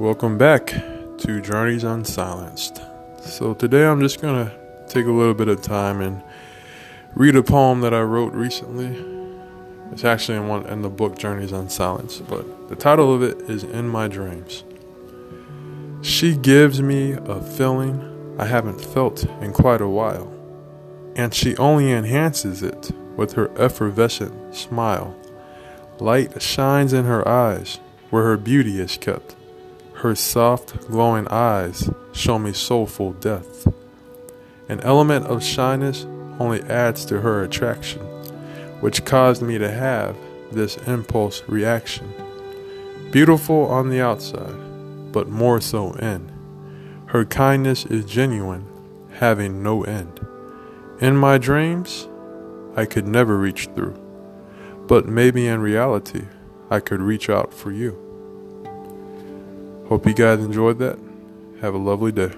Welcome back to Journeys Unsilenced. So, today I'm just going to take a little bit of time and read a poem that I wrote recently. It's actually in one in the book Journeys Unsilenced, but the title of it is In My Dreams. She gives me a feeling I haven't felt in quite a while, and she only enhances it with her effervescent smile. Light shines in her eyes where her beauty is kept. Her soft, glowing eyes show me soulful depth. An element of shyness only adds to her attraction, which caused me to have this impulse reaction. Beautiful on the outside, but more so in. Her kindness is genuine, having no end. In my dreams, I could never reach through, but maybe in reality, I could reach out for you. Hope you guys enjoyed that. Have a lovely day.